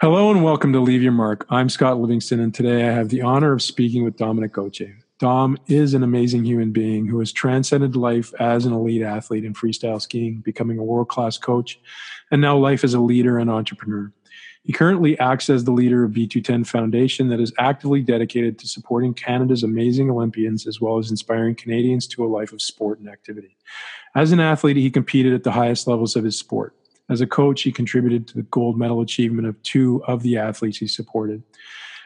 Hello and welcome to Leave Your Mark. I'm Scott Livingston, and today I have the honor of speaking with Dominic Gauthier. Dom is an amazing human being who has transcended life as an elite athlete in freestyle skiing, becoming a world class coach, and now life as a leader and entrepreneur. He currently acts as the leader of B2ten Foundation that is actively dedicated to supporting Canada's amazing Olympians as well as inspiring Canadians to a life of sport and activity. As an athlete, he competed at the highest levels of his sport. As a coach, he contributed to the gold medal achievement of two of the athletes he supported.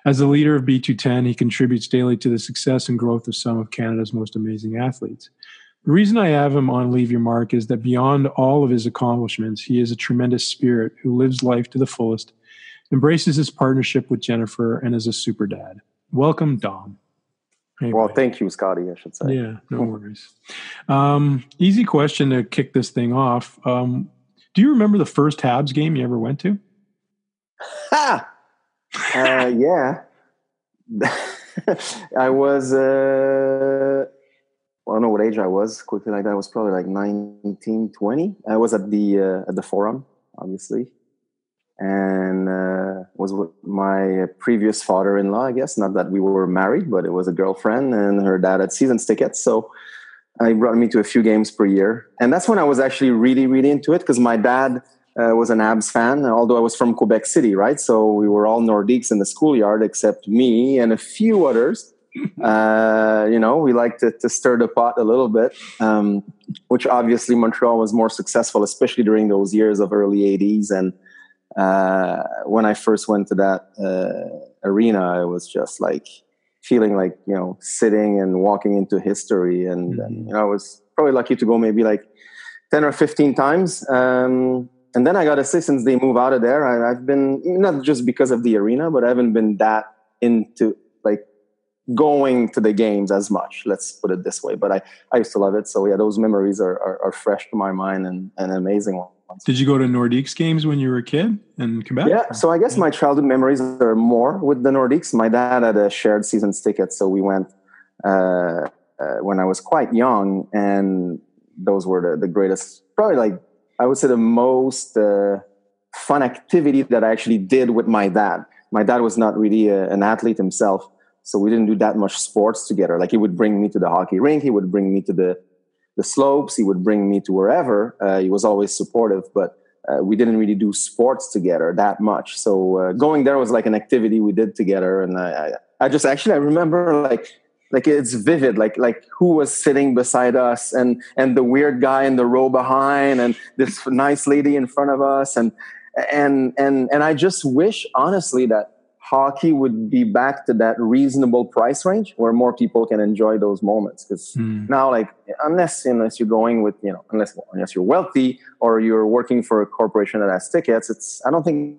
As the leader of B2ten, he contributes daily to the success and growth of some of Canada's most amazing athletes. The reason I have him on Leave Your Mark is that beyond all of his accomplishments, he is a tremendous spirit who lives life to the fullest, embraces his partnership with Jennifer, and is a super dad. Welcome, Dom. Anyway. Well, thank you, Scotty, I should say. Yeah, no worries. Um, easy question to kick this thing off. Um, do you remember the first Habs game you ever went to? Ha! Uh, yeah. I was, uh, well, I don't know what age I was. Quickly like that, I was probably like 19, 20. I was at the uh, at the forum, obviously, and uh, was with my previous father-in-law. I guess not that we were married, but it was a girlfriend, and her dad had season tickets, so he brought me to a few games per year. And that's when I was actually really, really into it because my dad uh, was an Habs fan, although I was from Quebec City, right? So we were all Nordiques in the schoolyard except me and a few others. Uh, you know, we liked to, to, stir the pot a little bit, um, which obviously Montreal was more successful, especially during those years of early 80s. And uh, when I first went to that uh, arena, I was just like, feeling like you know sitting and walking into history. And, mm-hmm. and, you know i was probably lucky to go maybe like 10 or 15 times. Um, and then i got to say since they move out of there. I, have been not just because of the arena but i haven't been that into like going to the games as much let's put it this way. But i i used to love it. So yeah those memories are are, are fresh to my mind and, and an amazing one did you go to Nordiques games when you were a kid in Quebec? Yeah, so I guess my childhood memories are more with the Nordiques. My dad had a shared seasons ticket, so we went uh, uh, when I was quite young, and those were the, the greatest, probably like I would say the most uh, fun activity that I actually did with my dad. My dad was not really a, an athlete himself, so we didn't do that much sports together. Like he would bring me to the hockey rink, he would bring me to the the slopes. He would bring me to wherever. Uh, he was always supportive, but uh, we didn't really do sports together that much. So uh, going there was like an activity we did together, and I, I, I, just actually I remember like like it's vivid, like like who was sitting beside us, and and the weird guy in the row behind, and this nice lady in front of us, and and and and I just wish honestly that hockey would be back to that reasonable price range where more people can enjoy those moments. Because mm. now like unless unless you're going with you know unless unless you're wealthy or you're working for a corporation that has tickets it's i don't think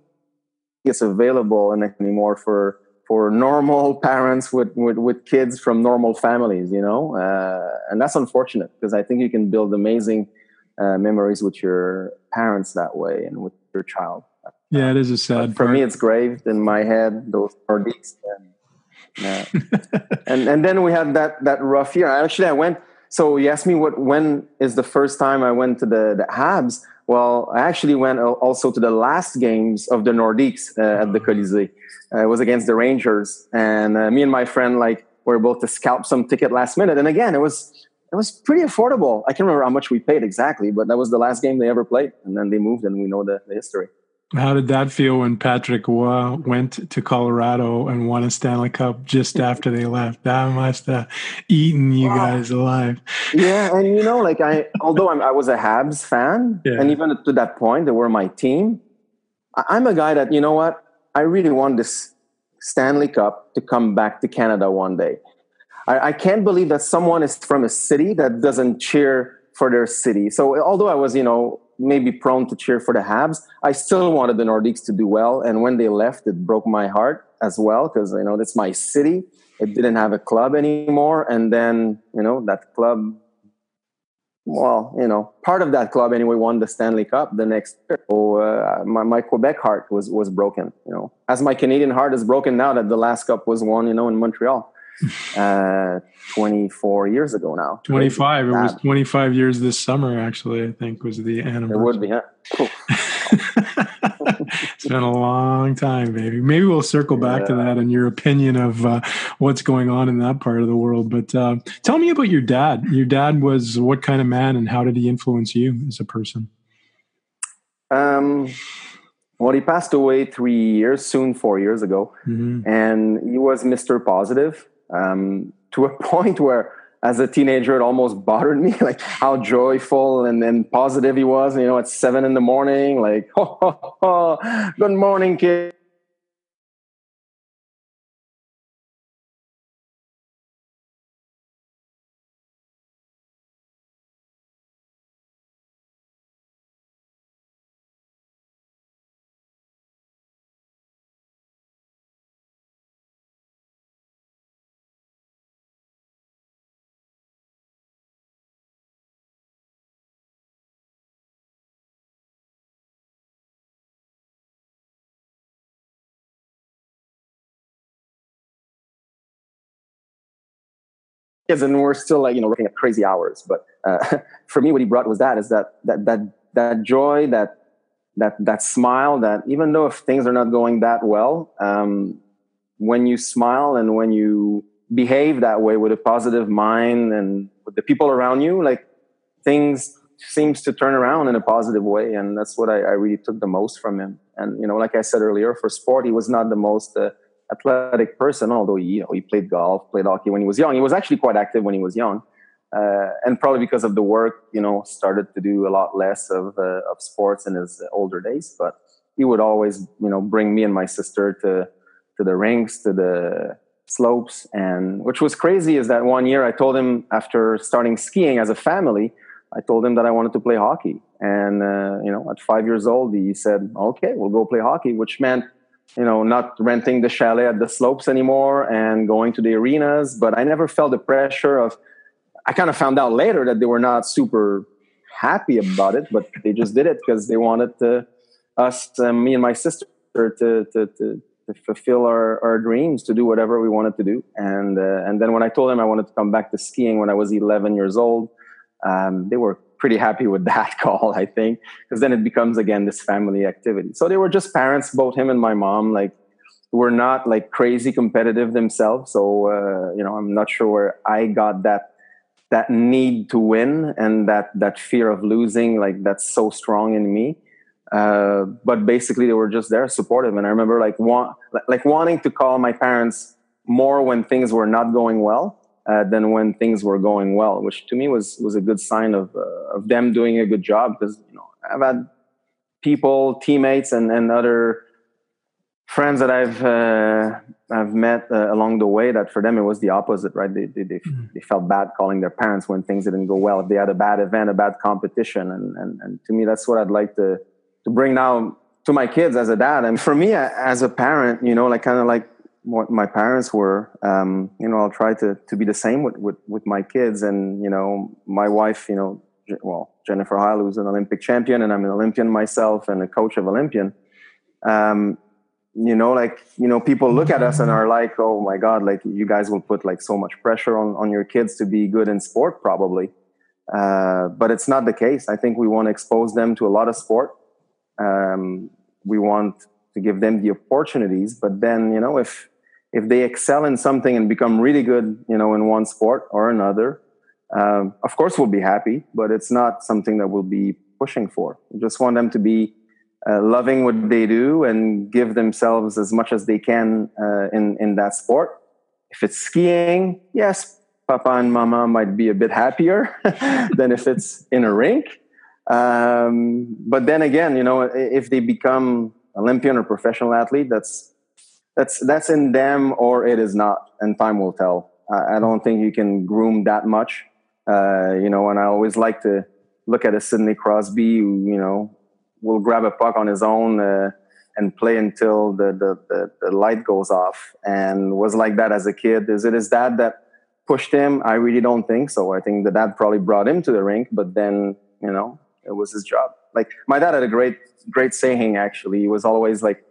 it's available anymore for for normal parents with, with, with kids from normal families you know? Uh, and that's unfortunate because i think you can build amazing uh, memories with your parents that way and with your child yeah, it is a sad. For me, it's graved in my head. Those Nordiques, and, yeah. and and then we had that that rough year. Actually, I went. So you asked me what when is the first time I went to the the Habs? Well, I actually went also to the last games of the Nordiques uh, at the Colisée. Uh, it was against the Rangers, and uh, me and my friend like were able to scalp some ticket last minute. And again, it was it was pretty affordable. I can't remember how much we paid exactly, but that was the last game they ever played, and then they moved, and we know the, the history. How did that feel when Patrick Roy went to Colorado and won a Stanley Cup just after they left? That must have eaten you wow. guys alive. Yeah, and you know, like I, although I'm, i was a Habs fan, yeah. and even to that point, they were my team. I'm a guy that you know what? I really want this Stanley Cup to come back to Canada one day. I, I can't believe that someone is from a city that doesn't cheer for their city. So although I was, you know, maybe prone to cheer for the Habs. I still wanted the Nordiques to do well, and when they left, it broke my heart as well because you know that's my city. It didn't have a club anymore, and then you know that club. Well, you know, part of that club anyway won the Stanley Cup the next year. So uh, my, my Quebec heart was was broken. You know, as my Canadian heart is broken now that the last cup was won. You know, in Montreal. uh, 24 years ago now. 25. It was 25 years this summer, actually, I think was the anniversary. It would be, huh? Cool. It's been a long time, baby. Maybe we'll circle back yeah. to that and your opinion of uh, what's going on in that part of the world. But uh, tell me about your dad. Your dad was what kind of man, and how did he influence you as a person? Um, well, he passed away three years, soon four years ago, mm-hmm. and he was Mister Positive um, to a point where as a teenager, it almost bothered me, like how joyful and, then positive he was. You know, at seven in the morning, like, good morning, kid. Kids and we're still like you know working at crazy hours. But uh, for me what he brought was that is that that that that joy that that that smile that even though if things are not going that well um, when you smile and when you behave that way with a positive mind and with the people around you like things seems to turn around in a positive way and that's what I, I really took the most from him. And you know like i said earlier for sport he was not the most uh, athletic person, although he, you know, he played golf, played hockey when he was young. He was actually quite active when he was young. Uh, and probably because of the work, you know, started to do a lot less of, uh, of sports in his older days. But he would always, you know, bring me and my sister to, to the rinks, to the slopes. And which was crazy is that one year I told him after starting skiing as a family, I told him that I wanted to play hockey. And, uh, you know, at five years old, he said, okay, we'll go play hockey, which meant you know, not renting the chalet at the slopes anymore and going to the arenas. But I never felt the pressure of, I kind of found out later that they were not super happy about it, but they just did it because they wanted to, us, uh, me and my sister, to, to, to, to fulfill our, our dreams, to do whatever we wanted to do. And, uh, and then when I told them I wanted to come back to skiing when I was 11 years old, um, they were pretty happy with that call, I think, because then it becomes again this family activity. So they were just parents, both him and my mom, like were not like crazy competitive themselves. So uh, you know, I'm not sure where I got that that need to win and that that fear of losing, like that's so strong in me. Uh, but basically, they were just there, supportive. And I remember like like wanting to call my parents more when things were not going well uh, than when things were going well, which to me was was a good sign of uh, of them doing a good job. Because you know I've had people, teammates, and and other friends that I've uh, I've met uh, along the way that for them it was the opposite, right? They they they, mm-hmm. they, felt bad calling their parents when things didn't go well. If they had a bad event, a bad competition, and and and to me that's what I'd like to to bring now to my kids as a dad, and for me as a parent, you know, like kind of like what my parents were. Um, you know, I'll try to to be the same with, with with my kids, and you know, my wife. You know, well, Jennifer Heil, who's an Olympic champion, and I'm an Olympian myself, and a coach of Olympian. Um, you know, like you know, people look at us and are like, "Oh my God!" Like you guys will put like so much pressure on on your kids to be good in sport, probably. Uh, but it's not the case. I think we want to expose them to a lot of sport. Um, we want to give them the opportunities, but then you know, if if they excel in something and become really good, you know, in one sport or another, um, of course we'll be happy. But it's not something that we'll be pushing for. We just want them to be uh, loving what they do and give themselves as much as they can uh, in in that sport. If it's skiing, yes, Papa and Mama might be a bit happier than if it's in a rink. Um, but then again, you know, if they become Olympian or professional athlete, that's that's that's in them or it is not, and time will tell. I, I don't think you can groom that much, uh, you know. And I always like to look at a Sidney Crosby who you know will grab a puck on his own uh, and play until the, the, the the light goes off, and was like that as a kid. Is it his dad that pushed him? I really don't think so. I think the dad probably brought him to the rink, but then you know it was his job. Like my dad had a great great saying actually. He was always like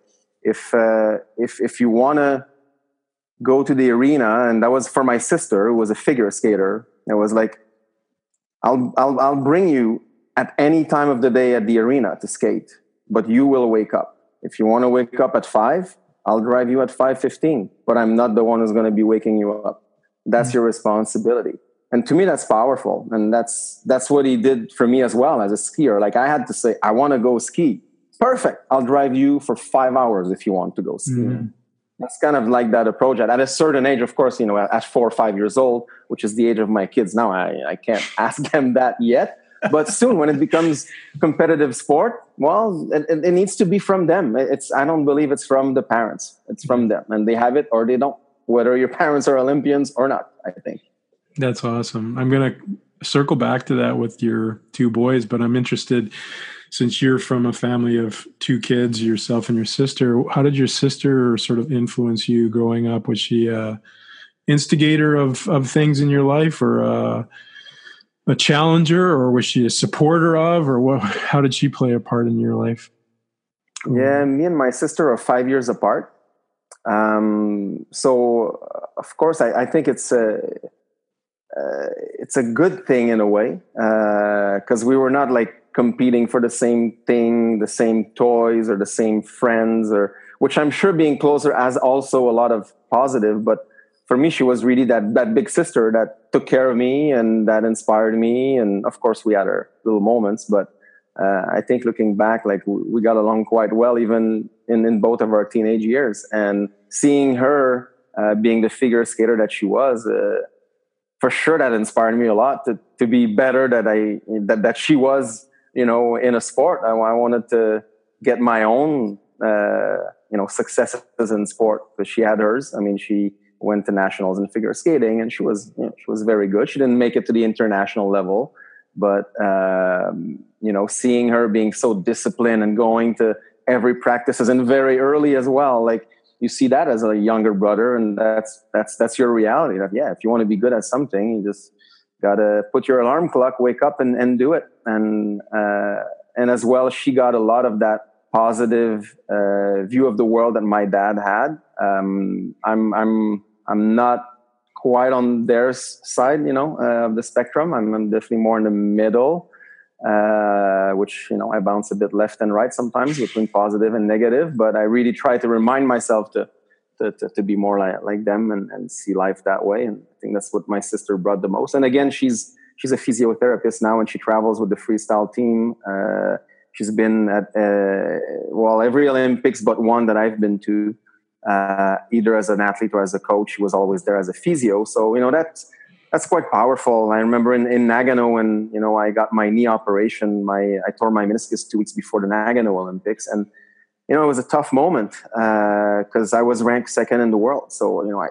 if uh, if if you want to go to the arena, and that was for my sister who was a figure skater. It was like, I'll I'll I'll bring you at any time of the day at the arena to skate, but you will wake up. if you want to wake up at five, I'll drive you at 5:15, but I'm not the one who's going to be waking you up. That's mm-hmm. your responsibility. And to me, that's powerful. And that's that's what he did for me as well as a skier. Like I had to say, I want to go ski. Perfect. I'll drive you for five hours if you want to go ski. Mm-hmm. That's kind of like that approach. At, at a certain age, of course, you know, at four or five years old, which is the age of my kids now, I, I can't ask them that yet but soon when it becomes competitive sport well it, it, needs to be from them it's i don't believe it's from the parents it's from them and they have it or they don't whether your parents are olympians or not i think that's awesome i'm going to circle back to that with your two boys but i'm interested since you're from a family of two kids yourself and your sister how did your sister sort of influence you growing up? Was she a instigator of of things in your life or uh a challenger or was she a supporter of or what how did she play a part in your life? Yeah me and my sister are five years apart. Um, so of course I, I, think it's a uh, it's a good thing in a way because uh, we were not like competing for the same thing the same toys or the same friends or which i'm sure being closer has also a lot of positive but for me, she was really that that big sister that took care of me and that inspired me. And of course, we had our little moments, but uh, I think looking back, like we got along quite well, even in in both of our teenage years. And seeing her uh, being the figure skater that she was, uh, for sure, that inspired me a lot to to be better that I that that she was, you know, in a sport. I, I wanted to get my own. Uh, you know successes in sport because she had hers. I mean, she went to nationals in figure skating, and she was you know, she was very good. She didn't make it to the international level, but um, you know, seeing her being so disciplined and going to every practices and very early as well, like you see that as a younger brother, and that's that's that's your reality. That yeah, if you want to be good at something, you just gotta put your alarm clock, wake up, and and do it. And uh, and as well, she got a lot of that positive uh, view of the world that my dad had. Um, I'm I'm I'm not quite on their side, you know, uh, of the spectrum. I'm, I'm, definitely more in the middle, uh, which you know I bounce a bit left and right sometimes between positive and negative. But I really try to remind myself to to, to, to be more like, like them and, and see life that way. And I think that's what my sister brought the most. And again, she's she's a physiotherapist now, and she travels with the freestyle team. Uh, she's been at uh, well every Olympics but one that I've been to uh, either as an athlete or as a coach. She was always there as a physio. So, you know, that's, that's quite powerful. I remember in, in Nagano when, you know, I got my knee operation, my, I tore my meniscus two weeks before the Nagano Olympics. And, you know, it was a tough moment because uh, I was ranked second in the world. So, you know, I,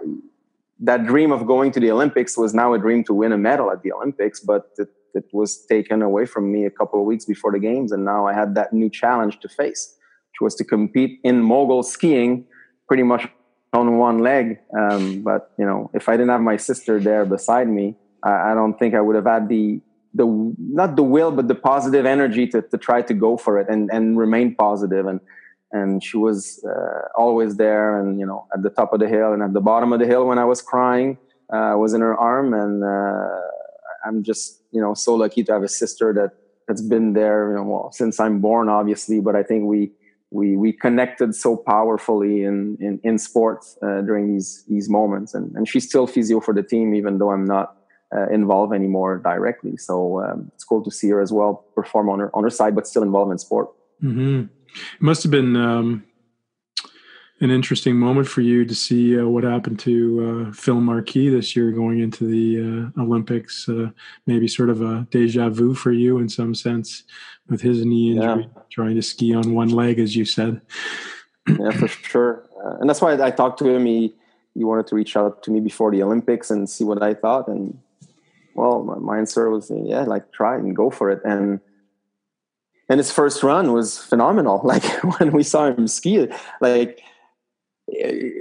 that dream of going to the Olympics was now a dream to win a medal at the Olympics, but it, it was taken away from me a couple of weeks before the games. And now I had that new challenge to face, which was to compete in mogul skiing pretty much on one leg. Um, but you know, if I didn't have my sister there beside me, I, I, don't think I would have had the the not the will, but the positive energy to to try to go for it and and remain positive. And and she was uh, always there, and you know, at the top of the hill and at the bottom of the hill when I was crying, uh, was in her arm, and uh, I'm just you know so lucky to have a sister that that's been there, you know, well, since I'm born, obviously. But I think we we we connected so powerfully in in, in sports uh, during these these moments and and she's still physio for the team even though i'm not uh, involved anymore directly so um, it's cool to see her as well perform on her on her side but still involved in sport mm-hmm. It must have been um, an interesting moment for you to see uh, what happened to uh, Phil Marquis this year going into the uh, Olympics. Uh, maybe sort of a deja vu for you in some sense with his knee injury, yeah. trying to ski on one leg, as you said. yeah, for sure. Uh, and that's why I talked to him. He he wanted to reach out to me before the Olympics and see what I thought. And well, my, my answer was yeah, like try and go for it. And and his first run was phenomenal. Like when we saw him ski, like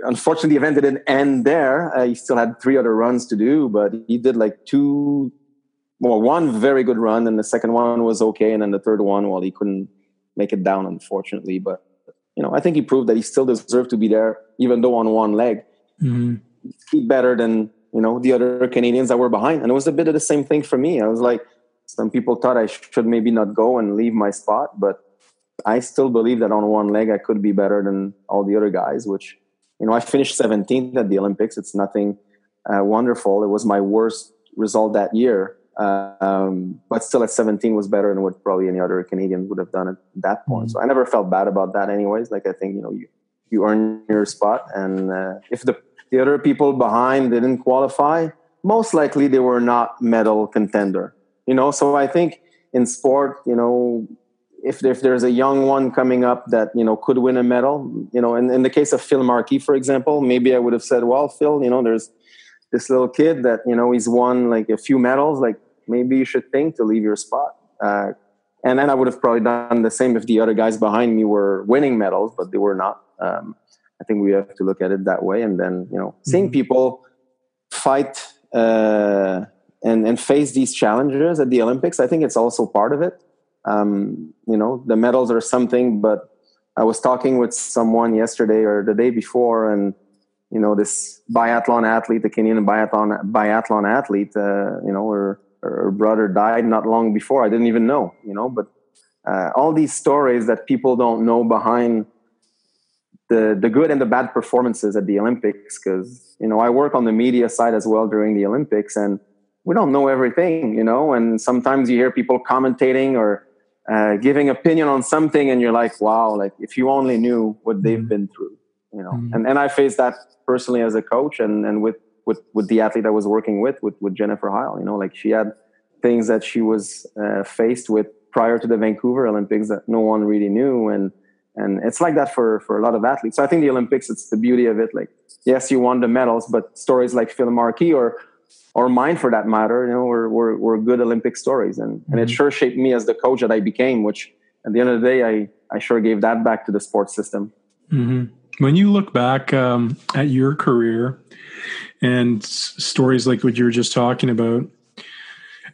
unfortunately, the event didn't end there. Uh, he still had three other runs to do, but he did like two, well, one very good run, and the second one was okay, and then the third one, well, he couldn't make it down, unfortunately. But you know, I think he proved that he still deserved to be there, even though on one leg. Mm-hmm. He better than you know the other Canadians that were behind, and it was a bit of the same thing for me. I was like, some people thought I should maybe not go and leave my spot, but I still believe that on one leg I could be better than all the other guys. Which you know, I finished 17th at the Olympics. It's nothing uh, wonderful. It was my worst result that year, uh, um, but still at 17 was better than what probably any other Canadian would have done at that point. Mm-hmm. So I never felt bad about that, anyways. Like I think you know you you earn your spot, and uh, if the the other people behind didn't qualify, most likely they were not medal contender. You know, so I think in sport, you know, if if there's a young one coming up that you know could win a medal, you know, in, in the case of Phil Marquis, for example, maybe I would have said, well, Phil, you know, there's this little kid that you know he's won like a few medals, like maybe you should think to leave your spot. Uh, and then I would have probably done the same if the other guys behind me were winning medals, but they were not. Um, I think we have to look at it that way, and then you know, seeing mm-hmm. people fight uh, and and face these challenges at the Olympics, I think it's also part of it. Um, you know, the medals are something, but I was talking with someone yesterday or the day before, and you know, this biathlon athlete, the Kenyan biathlon biathlon athlete, uh, you know, her, her brother died not long before. I didn't even know, you know, but uh, all these stories that people don't know behind the the good and the bad performances at the Olympics because you know I work on the media side as well during the Olympics and we don't know everything you know? And sometimes you hear people commentating or uh, giving opinion on something and you're like wow like if you only knew what they've mm-hmm. been through you know? Mm-hmm. and and I faced that personally as a coach and and with with with the athlete I was working with with with Jennifer Heil you know? Like she had things that she was uh, faced with prior to the Vancouver Olympics that no one really knew. And and it's like that for for a lot of athletes. So i think the olympics it's the beauty of it. Like yes you won the medals but stories like phil marquis or or mine for that matter you know were, were, were good olympic stories and, mm-hmm. and it mm-hmm. sure shaped me as the coach that i became which at the end of the day i i sure gave that back to the sports system mm-hmm. when you look back um, at your career and s- stories like what you were just talking about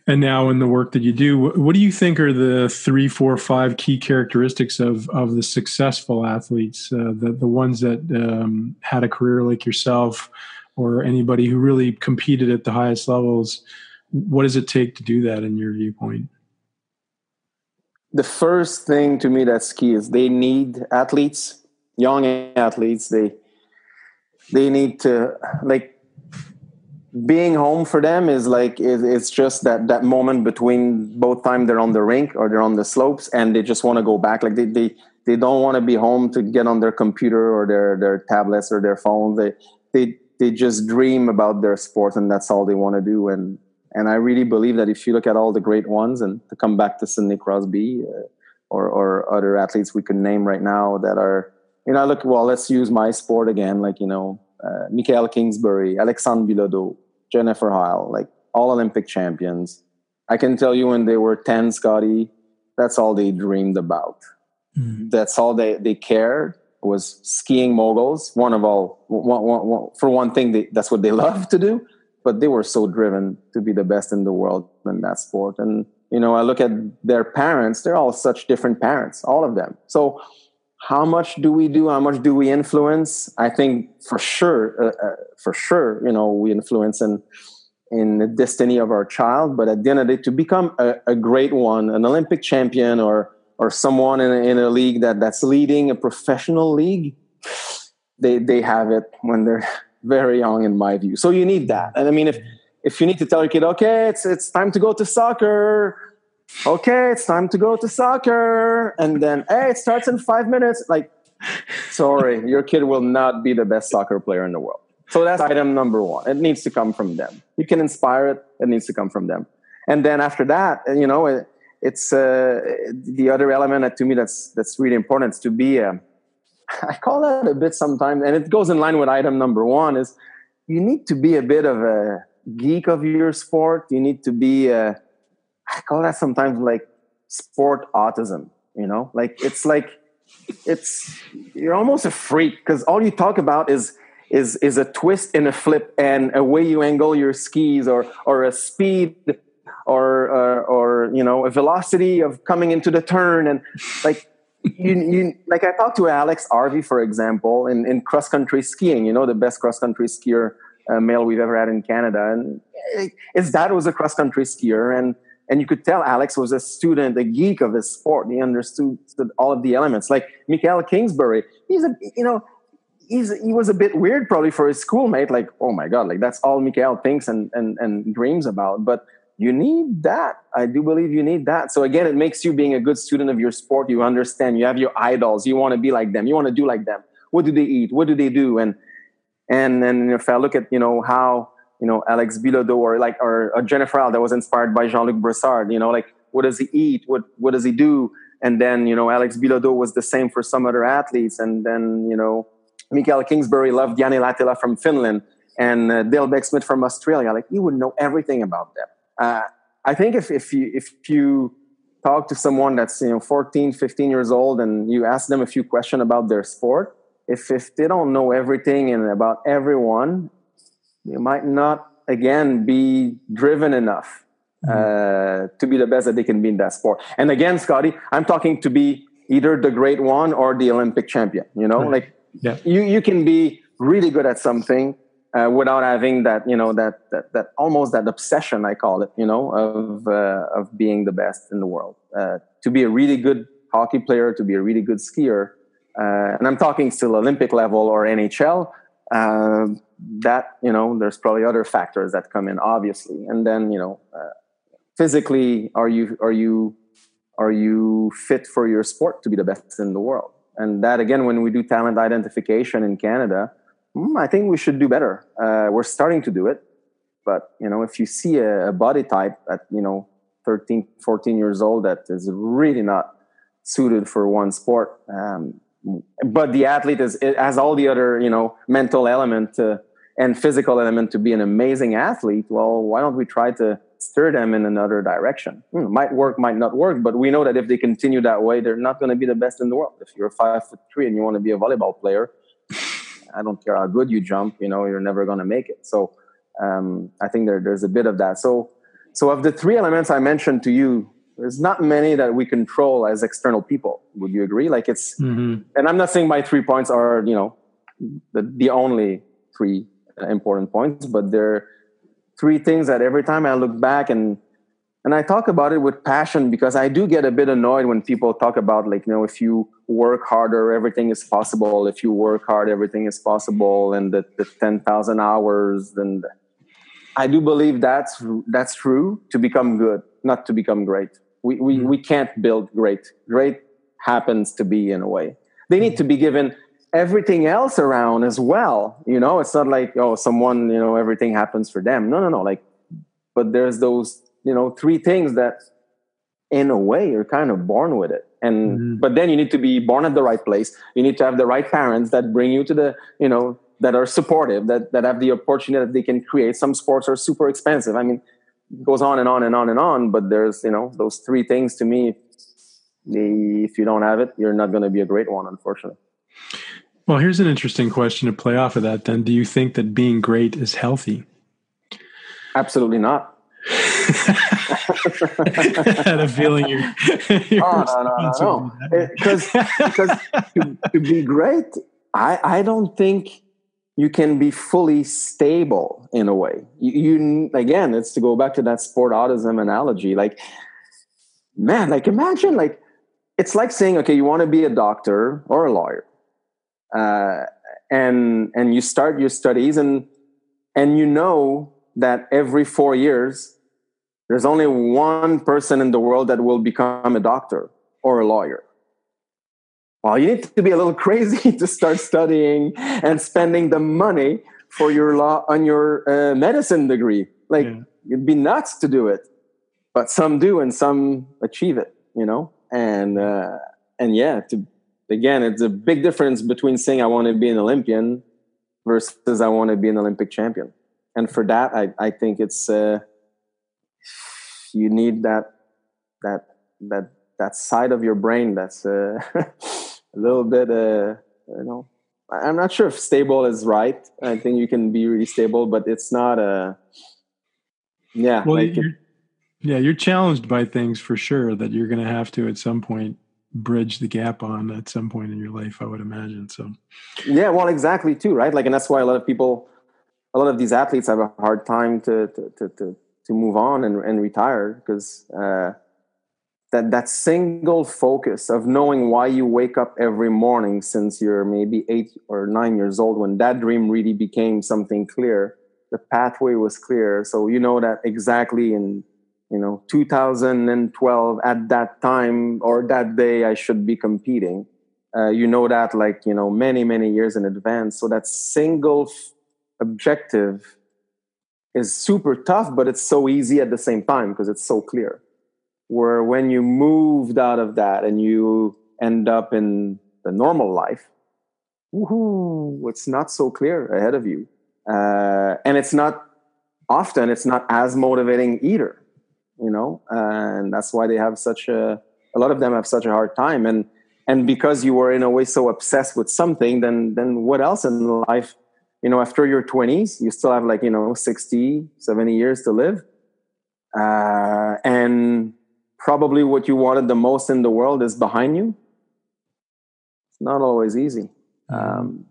and now in the work that you do what do you think are the three four five key characteristics of of the successful athletes uh, the the ones that um, had a career like yourself or anybody who really competed at the highest levels what does it take to do that in your viewpoint? The first thing to me that's key is they need athletes young athletes. They they need to like being home for them is like it, it's just that that moment between both time they're on the rink or they're on the slopes and they just want to go back. Like they they, they don't want to be home to get on their computer or their their tablets or their phones. They they they just dream about their sport and that's all they want to do and and I really believe that if you look at all the great ones and to come back to Sidney Crosby uh, or or other athletes we could name right now that are you know look well let's use my sport again like you know uh, Mikael Kingsbury Alexandre Bilodeau Jennifer Heil, like all Olympic champions. I can tell you when they were 10, Scotty, that's all they dreamed about. Mm-hmm. That's all they, they cared was skiing moguls. One of all, one, one, one, for one thing, they, that's what they love to do. But they were so driven to be the best in the world in that sport. And, you know, I look at their parents, they're all such different parents, all of them. So how much do we do how much do we influence i think for sure uh, uh, for sure you know we influence in in the destiny of our child but at the end of the day to become a, a great one an olympic champion or or someone in a, in a league that that's leading a professional league they they have it when they're very young in my view so you need that and i mean if if you need to tell your kid okay it's it's time to go to soccer okay, it's time to go to soccer. And then, hey, it starts in five minutes. Like, sorry, your kid will not be the best soccer player in the world. So that's item number one. It needs to come from them. You can inspire it. It needs to come from them. And then after that, you know, it's uh, the other element that to me that's that's really important is to be a, I call that a bit sometimes, and it goes in line with item number one is you need to be a bit of a geek of your sport. You need to be a, I call that sometimes like sport autism, you know? Like it's like it's you're almost a freak because all you talk about is is is a twist and a flip and a way you angle your skis or or a speed or uh, or you know a velocity of coming into the turn and like you, you like I talked to Alex Harvey for example in, in cross country skiing you know the best cross country skier uh, male we've ever had in Canada and his dad was a cross country skier and and you could tell Alex was a student, a geek of his sport. He understood all of the elements. Like Mikael Kingsbury, he's a you know he's he was a bit weird probably for his schoolmate. Like oh my god, like that's all Mikael thinks and and and dreams about. But you need that. I do believe you need that. So again, it makes you being a good student of your sport. You understand. You have your idols. You want to be like them. You want to do like them. What do they eat? What do they do? And and and if I look at you know how you know Alex Bilodeau or like or, or Jennifer Heil that was inspired by Jean Luc Brassard. You know, like what does he eat? What what does he do? And then you know Alex Bilodeau was the same for some other athletes. And then you know Mikael Kingsbury loved Janne Lahtela from Finland and uh, Dale Begg-Smith from Australia. Like you would know everything about them. Uh, I think if if you if you talk to someone that's you know 14 15 years old and you ask them a few questions about their sport if if they don't know everything and about everyone they might not again be driven enough mm-hmm. uh, to be the best that they can be in that sport. And again, Scotty, I'm talking to be either the great one or the Olympic champion. You know, right. like yeah. you you can be really good at something uh, without having that you know that, that that almost that obsession I call it. You know, of uh, of being the best in the world. Uh, to be a really good hockey player, to be a really good skier. Uh, and I'm talking still Olympic level or NHL uh, that you know there's probably other factors that come in obviously and then you know uh, physically are you are you are you fit for your sport to be the best in the world and that again when we do talent identification in canada mm, i think we should do better. Uh, we're starting to do it but you know if you see a, a body type at you know 13 14 years old that is really not suited for one sport um, but the athlete is has all the other you know mental element to, and physical element to be an amazing athlete well why don't we try to steer them in another direction? Hmm, might work might not work but we know that if they continue that way they're not going to be the best in the world. If you're five foot three and you want to be a volleyball player i don't care how good you jump you know you're never going to make it. So um, i think there, there's a bit of that. So so of the three elements i mentioned to you there's not many that we control as external people. Would you agree? Like it's mm-hmm. and i'm not saying my three points are you know the, the only three important points but there are three things that every time i look back and and i talk about it with passion because i do get a bit annoyed when people talk about like you know if you work harder everything is possible if you work hard everything is possible and the, the 10000 hours and i do believe that's that's true to become good not to become great we, we, mm-hmm. we can't build great. Great happens to be in a way. They need to be given everything else around as well. You know, it's not like, oh, someone, you know, everything happens for them. No, no, no. Like, but there's those, you know, three things that in a way you're kind of born with it. And, mm-hmm. but then you need to be born at the right place. You need to have the right parents that bring you to the, you know, that are supportive, that, that have the opportunity that they can create. Some sports are super expensive. I mean, goes on and on and on and on. But there's, you know, those three things to me. If you don't have it, you're not going to be a great one, unfortunately. Well, here's an interesting question to play off of that. Then, do you think that being great is healthy? Absolutely not. I had a feeling you're. you're oh no no no no! Because because to, to be great, I I don't think you can be fully stable in a way. You, you, again, it's to go back to that sport autism analogy. Like, man, like imagine like it's like saying, okay, you want to be a doctor or a lawyer, uh, and and you start your studies and and you know that every four years there's only one person in the world that will become a doctor or a lawyer well, you need to be a little crazy to start studying and spending the money for your law on your uh, medicine degree. Like yeah. it'd be nuts to do it, but some do and some achieve it. You know, and uh, and yeah, to again, it's a big difference between saying I want to be an Olympian versus I want to be an Olympic champion. And for that, I I think it's uh, you need that that that that side of your brain that's uh, a little bit, uh, you know, I'm not sure if stable is right. I think you can be really stable, but it's not a, yeah. Well, like you're, it, yeah, you're challenged by things for sure that you're going to have to at some point bridge the gap on at some point in your life, I would imagine. So, yeah, well, exactly too, right? Like, and that's why a lot of people, a lot of these athletes have a hard time to to to to, to move on and, and retire because uh, that that single focus of knowing why you wake up every morning since you're maybe eight or nine years old when that dream really became something clear the pathway was clear. So you know that exactly in you know 2012 at that time or that day i should be competing. Uh, you know that like you know many many years in advance. So that single f- objective is super tough but it's so easy at the same time because it's so clear. Where when you moved out of that and you end up in the normal life woohoo it's not so clear ahead of you. Uh, and it's not often it's not as motivating either you know? And that's why they have such a a lot of them have such a hard time. And and because you were in a way so obsessed with something then then what else in life you know after your 20s you still have like you know 60 70 years to live. Uh, and probably what you wanted the most in the world is behind you. It's not always easy. Mm-hmm. um,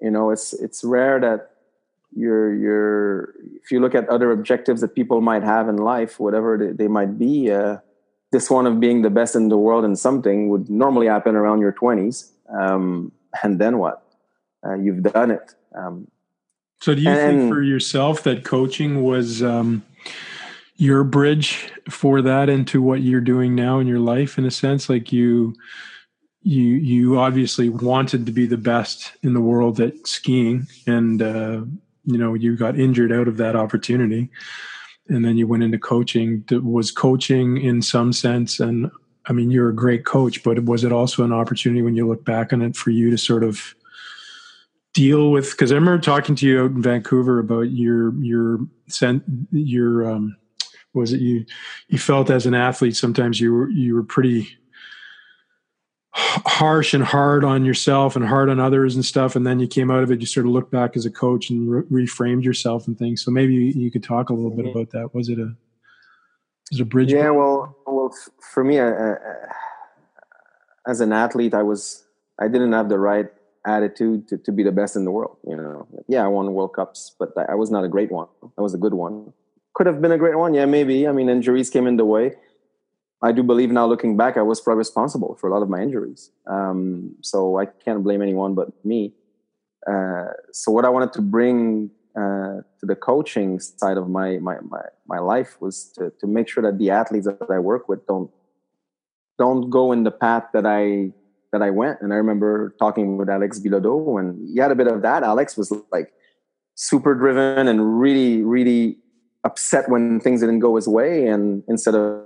you know it's it's rare that you're you're if you look at other objectives that people might have in life whatever they, they might be uh, this one of being the best in the world in something would normally happen around your 20s um, and then what uh, you've done it. Um, so do you and, think for yourself that coaching was um, your bridge for that into what you're doing now in your life in a sense? Like you you you obviously wanted to be the best in the world at skiing and uh, you know you got injured out of that opportunity. And then you went into coaching. Was coaching in some sense and i mean you're a great coach but was it also an opportunity when you look back on it for you to sort of deal with because i remember talking to you out in vancouver about your your sent your um was it? You you felt as an athlete sometimes you were you were pretty harsh and hard on yourself and hard on others and stuff and then you came out of it you sort of looked back as a coach and re- reframed yourself and things. So maybe you, you could talk a little bit mm-hmm. about that. Was it a was it a bridge yeah well well for me uh, as an athlete i was i didn't have the right attitude to, to be the best in the world you know? Yeah i won world cups but i was not a great one. I was a good one. Could have been a great one. Yeah maybe. I mean injuries came in the way. I do believe now, looking back, I was probably responsible for a lot of my injuries. Um, so I can't blame anyone but me. Uh, so what I wanted to bring uh, to the coaching side of my, my my my life was to to make sure that the athletes that I work with don't don't go in the path that I that I went. And I remember talking with Alex Bilodeau, and he had a bit of that. Alex was like super driven and really really upset when things didn't go his way, and instead of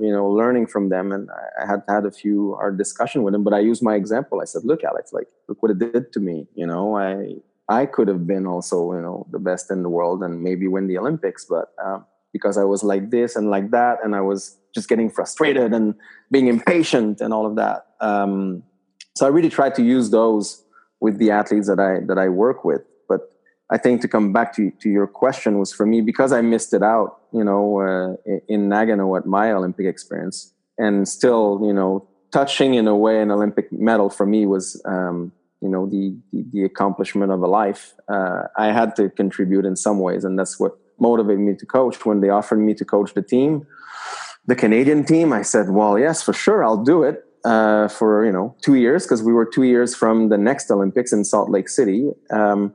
you know learning from them and i had had a few hard discussion with him but i used my example i said look alex like look what it did to me you know i i could have been also you know the best in the world and maybe win the olympics but um, because i was like this and like that and i was just getting frustrated and being impatient and all of that um, so i really tried to use those with the athletes that i that i work with But I think to come back to, to your question was for me because I missed it out, you know, uh, in Nagano at my Olympic experience, and still, you know, touching in a way an Olympic medal for me was, um, you know, the, the, the accomplishment of a life. Uh, I had to contribute in some ways, and that's what motivated me to coach. When they offered me to coach the team, the Canadian team, I said, "Well, yes, for sure, I'll do it." Uh, for you know two years because we were two years from the next Olympics in Salt Lake City. Um,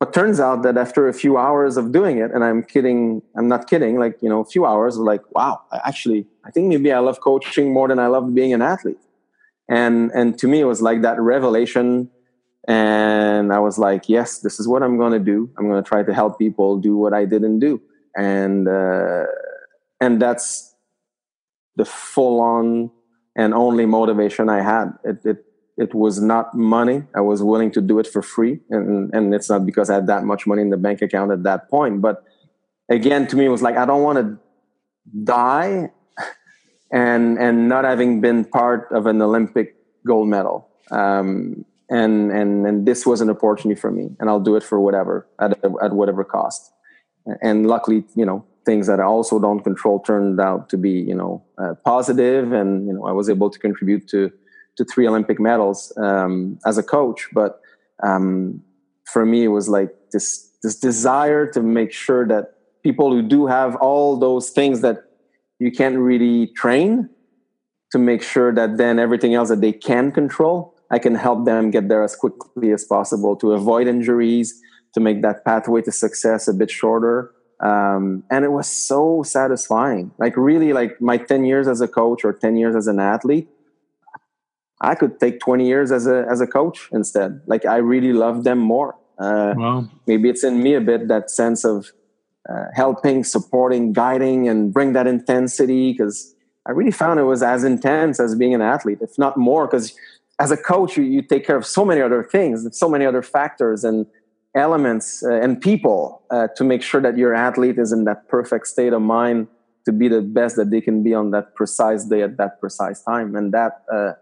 but turns out that after a few hours of doing it, and I'm kidding, I'm not kidding, like, you know, a few hours, like, wow, I actually, I think maybe I love coaching more than I love being an athlete. And, and to me, it was like that revelation. And I was like, yes, this is what I'm going to do. I'm going to try to help people do what I didn't do. And, uh, and that's the full on and only motivation I had. It, it it was not money. I was willing to do it for free. And, and it's not because I had that much money in the bank account at that point. But again, to me, it was like, I don't want to die and, and not having been part of an Olympic gold medal. Um, and, and, and this was an opportunity for me and I'll do it for whatever, at, at whatever cost. And luckily, you know, things that I also don't control turned out to be, you know, uh, positive and, you know, I was able to contribute to, to three Olympic medals um, as a coach. But um, for me, it was like this this desire to make sure that people who do have all those things that you can't really train to make sure that then everything else that they can control, I can help them get there as quickly as possible to avoid injuries, to make that pathway to success a bit shorter. Um, and it was so satisfying. Like really, like my 10 years as a coach or 10 years as an athlete, I could take 20 years as a, as a coach instead. Like I really love them more. Uh, wow. Maybe it's in me a bit, that sense of uh, helping, supporting, guiding, and bring that intensity because I really found it was as intense as being an athlete, if not more, because as a coach, you, you take care of so many other things, so many other factors and elements uh, and people uh, to make sure that your athlete is in that perfect state of mind to be the best that they can be on that precise day at that precise time. And that, uh,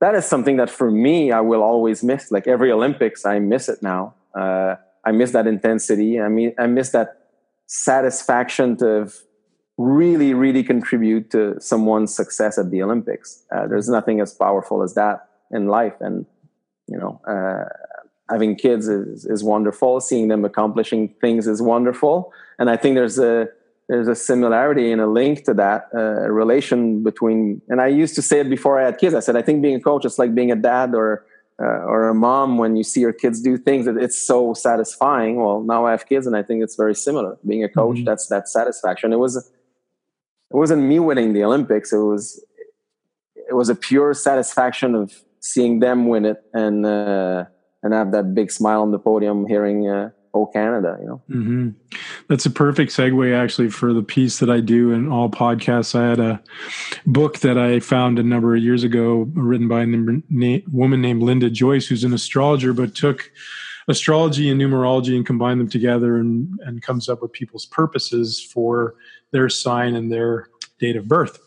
that is something that for me, I will always miss. Like every Olympics, I miss it now. Uh, I miss that intensity. I mean, I miss that satisfaction to really, really contribute to someone's success at the Olympics. Uh, there's nothing as powerful as that in life. And, you know, uh, having kids is, is wonderful. Seeing them accomplishing things is wonderful. And I think there's a, there's a similarity and a link to that uh, relation between, and I used to say it before I had kids. I said, I think being a coach is like being a dad or, uh, or a mom when you see your kids do things it's so satisfying. Well, now I have kids and I think it's very similar. Being a coach, mm-hmm. that's that satisfaction. It was, it wasn't me winning the Olympics. It was, it was a pure satisfaction of seeing them win it and uh, and have that big smile on the podium, hearing uh, "Oh Canada," you know. Mm-hmm. That's a perfect segue, actually, for the piece that I do in all podcasts. I had a book that I found a number of years ago, written by a woman named Linda Joyce, who's an astrologer, but took astrology and numerology and combined them together and, and comes up with people's purposes for their sign and their date of birth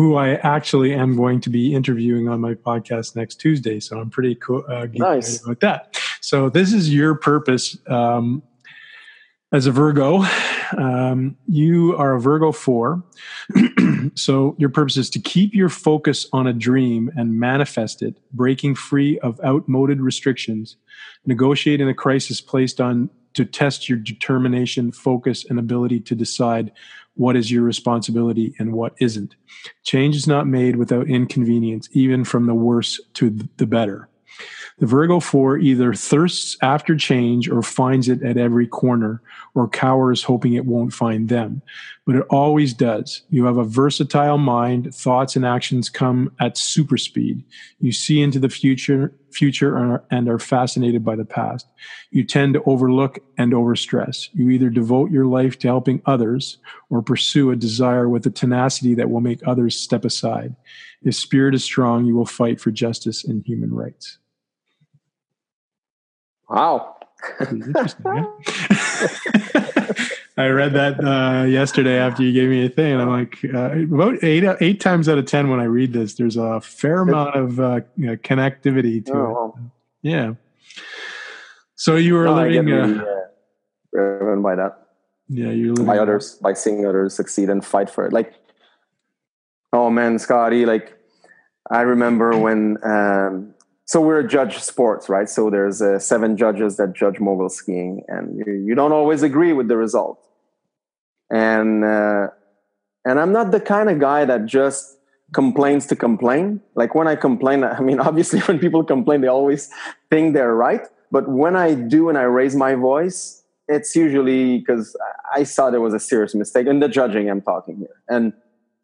who I actually am going to be interviewing on my podcast next Tuesday. So I'm pretty cool uh, nice. about that. So this is your purpose um, as a Virgo. Um, you are a Virgo four. so your purpose is to keep your focus on a dream and manifest it, breaking free of outmoded restrictions, negotiating a crisis placed on to test your determination, focus, and ability to decide what is your responsibility and what isn't. Change is not made without inconvenience, even from the worse to the better. The Virgo 4 either thirsts after change or finds it at every corner or cowers hoping it won't find them. But it always does. You have a versatile mind, thoughts and actions come at super speed. You see into the future, future and are fascinated by the past. You tend to overlook and overstress. You either devote your life to helping others or pursue a desire with a tenacity that will make others step aside. If spirit is strong, you will fight for justice and human rights. Wow. I read that uh, yesterday after you gave me a thing, and I'm like, uh, about eight eight times out of ten when I read this, there's a fair amount of uh, you know, connectivity to oh, it. Yeah. So you were no, living really, uh, driven by that. Yeah, you're living by others, by seeing others succeed and fight for it. Like, oh man, Scotty, like I remember when um, so we're a judge sports, right? So there's uh, seven judges that judge mogul skiing, and you, you, don't always agree with the result. And uh, and I'm not the kind of guy that just complains to complain. Like when I complain, I mean, obviously when people complain, they always think they're right. But when I do and I raise my voice, it's usually because I saw there was a serious mistake in the judging. I'm talking here, and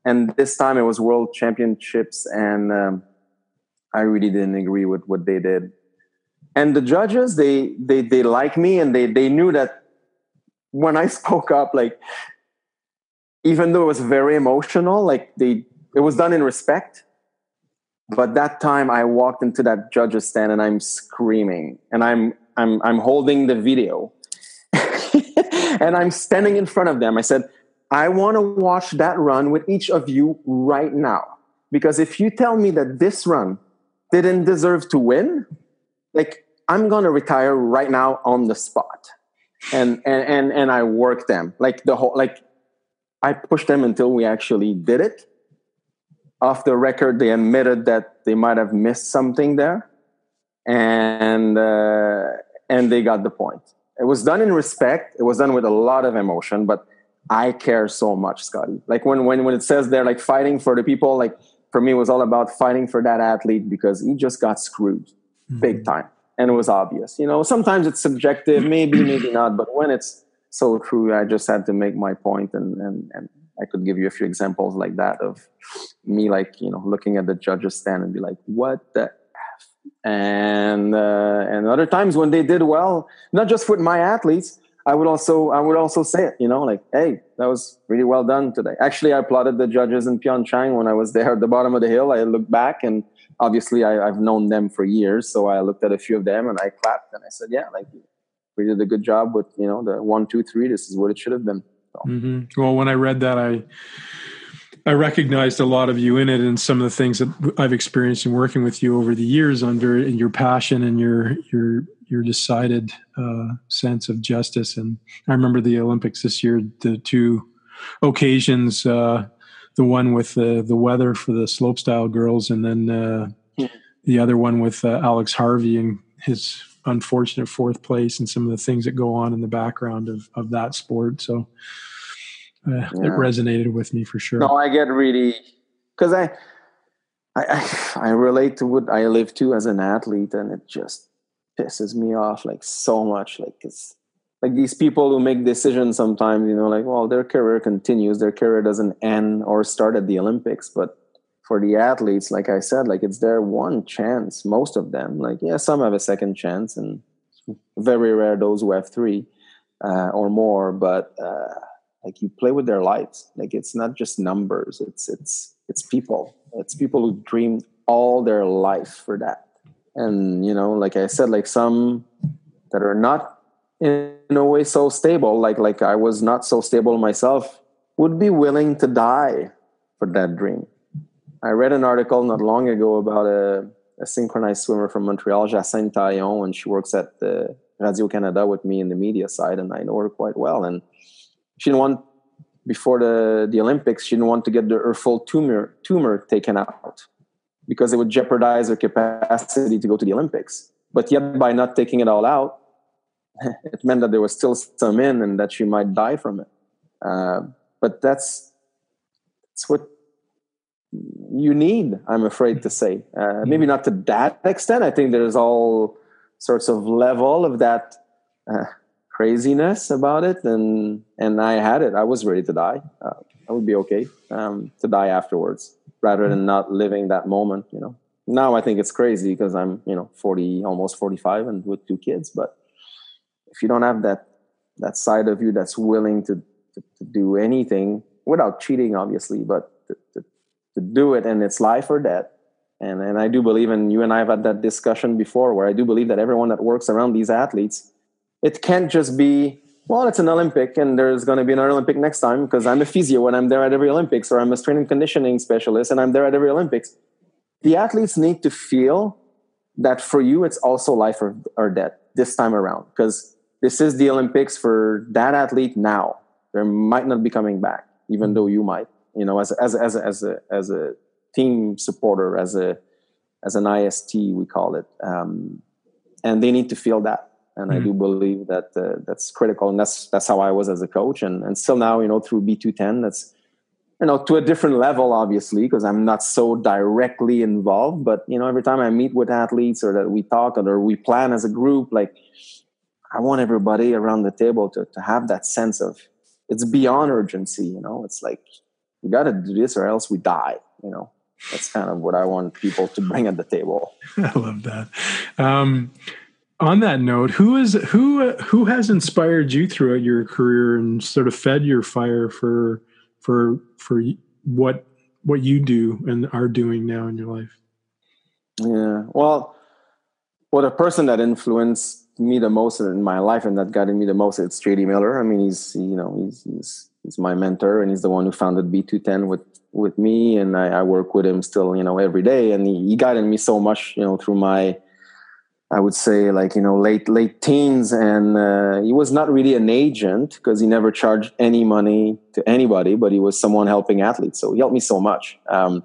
and this time it was World Championships and. Um, I really didn't agree with what they did. And the judges, they they they like me and they they knew that when I spoke up, like even though it was very emotional, like they it was done in respect. But that time I walked into that judge's stand and I'm screaming and I'm I'm I'm holding the video. and I'm standing in front of them. I said, I want to watch that run with each of you right now. Because if you tell me that this run didn't deserve to win, like I'm gonna retire right now on the spot. And and and and I work them. Like the whole like I pushed them until we actually did it. Off the record, they admitted that they might have missed something there. And uh, and they got the point. It was done in respect. It was done with a lot of emotion, but I care so much, Scotty. Like when when when it says they're like fighting for the people, like for me was all about fighting for that athlete because he just got screwed mm-hmm. big time. And it was obvious. You know, sometimes it's subjective, maybe, maybe not, but when it's so true, I just had to make my point and and and I could give you a few examples like that of me like, you know, looking at the judges stand and be like, what the F? And uh, and other times when they did well, not just with my athletes, I would also I would also say it, you know, like, hey, that was really well done today. Actually, I applauded the judges in Pyeongchang when I was there at the bottom of the hill. I looked back and obviously I, have known them for years, so I looked at a few of them and I clapped and I said, yeah, like we did a good job with you know the one, two, three. This is what it should have been. So. Mm-hmm. Well, when I read that, I I recognized a lot of you in it and some of the things that I've experienced in working with you over the years on very and your passion and your your your decided uh, sense of justice. And I remember the Olympics this year, the two occasions, uh, the one with the, the weather for the slopestyle girls, and then uh, yeah. the other one with uh, Alex Harvey and his unfortunate fourth place and some of the things that go on in the background of, of that sport. So uh, yeah. it resonated with me for sure. No, I get really, because I, I, I relate to what I live to as an athlete and it just pisses me off like so much. Like it's like these people who make decisions sometimes, you know, like, well, their career continues, their career doesn't end or start at the Olympics. But for the athletes, like I said, like it's their one chance, most of them. Like, yeah, some have a second chance, and very rare those who have three uh, or more. But uh, like you play with their lives. Like it's not just numbers. It's it's it's people. It's people who dreamed all their life for that and you know like i said like some that are not in a way so stable like like i was not so stable myself would be willing to die for that dream. I read an article not long ago about a, a synchronized swimmer from montreal jacinthe taillon and she works at the radio canada with me in the media side and i know her quite well. And she didn't want before the, the olympics she didn't want to get the, her full tumor tumor taken out because it would jeopardize her capacity to go to the Olympics. But yet, by not taking it all out, it meant that there was still some in and that she might die from it. Uh, but that's, that's what you need, I'm afraid to say. Uh, maybe not to that extent. I think there's all sorts of level of that uh, craziness about it. And, and I had it. I was ready to die. Uh, I would be okay um, to die afterwards rather mm-hmm. than not living that moment you know. Now i think it's crazy because i'm you know 40 almost 45 and with two kids but if you don't have that that side of you that's willing to to, to do anything without cheating obviously but to, to, to do it and it's life or death and and i do believe and you and i have had that discussion before where i do believe that everyone that works around these athletes it can't just be well, it's an Olympic, and there's going to be another Olympic next time because I'm a physio and I'm there at every Olympics, or I'm a strength and conditioning specialist and I'm there at every Olympics. The athletes need to feel that for you, it's also life or, or death this time around because this is the Olympics for that athlete now. They might not be coming back, even though you might. You know, as as as as a as a team supporter, as a as an IST, we call it, um, and they need to feel that and mm-hmm. I do believe that uh, that's critical, and that's that's how I was as a coach, and and still now, you know, through B2ten, that's you know to a different level, obviously, because I'm not so directly involved. But you know, every time I meet with athletes or that we talk or we plan as a group, like I want everybody around the table to to have that sense of it's beyond urgency. You know, it's like we got to do this or else we die. You know, that's kind of what I want people to bring at the table. I love that. Um, on that note, who is who who has inspired you throughout your career and sort of fed your fire for for for what what you do and are doing now in your life? Yeah, well, well, the person that influenced me the most in my life and that guided me the most, it's JD Miller. I mean, he's you know he's he's he's my mentor and he's the one who founded B2ten with with me, and I, I work with him still, you know, every day, and he, he guided me so much, you know, through my I would say like you know late late teens, and uh, he was not really an agent because he never charged any money to anybody, but he was someone helping athletes. So he helped me so much um,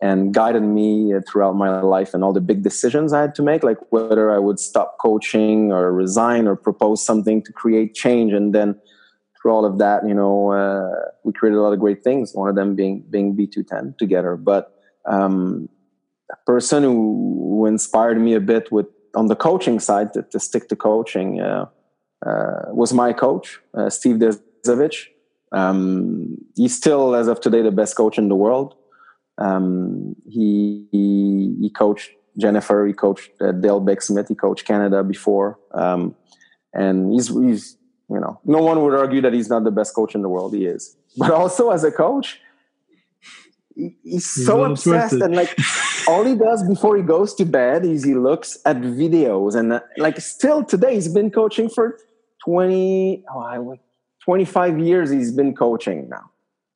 and guided me throughout my life and all the big decisions I had to make, like whether I would stop coaching or resign or propose something to create change, and then through all of that, you know, uh, we created a lot of great things. One of them being being B2ten together. But um, a person who, who, inspired me a bit with on the coaching side to, to stick to coaching uh, uh, was my coach, uh, Steve Desovich. Um, he's still, as of today, the best coach in the world. Um, he, he, he coached Jennifer. He coached uh, Dale Begg-Smith. He coached Canada before, um, and he's he's you know no one would argue that he's not the best coach in the world. He is, but also as a coach, he, he's, he's so obsessed and like all he does before he goes to bed is he looks at videos. And uh, like still today he's been coaching for 20 oh, 25 years he's been coaching now.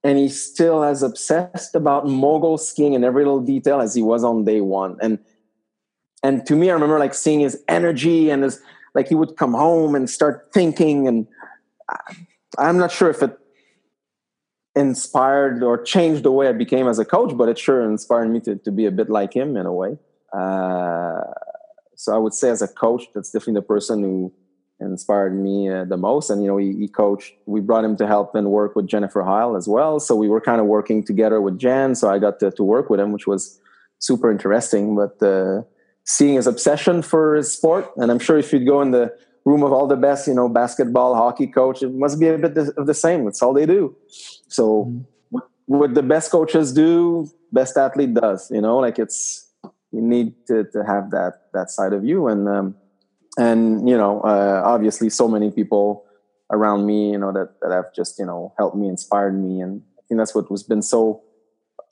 And he's still as obsessed about mogul skiing in every little detail as he was on day one. And and to me i remember like seeing his energy and his like he would come home and start thinking and i'm not sure if it inspired or changed the way i became as a coach but it sure inspired me to, to be a bit like him in a way uh, so i would say as a coach that's definitely the person who inspired me uh, the most and you know he, he, coached we brought him to help and work with jennifer heil as well so we were kind of working together with Jan. so i got to, to work with him which was super interesting but uh, seeing his obsession for his sport. And I'm sure if you'd go in the room of all the best, you know, basketball, hockey coach, it must be a bit of the same. It's all they do. So mm-hmm. what the best coaches do, best athlete does, you know, like it's, you need to, to have that, that side of you. And, um, and, you know, uh, obviously so many people around me, you know, that, that have just, you know, helped me, inspired me. And I think that's what was been so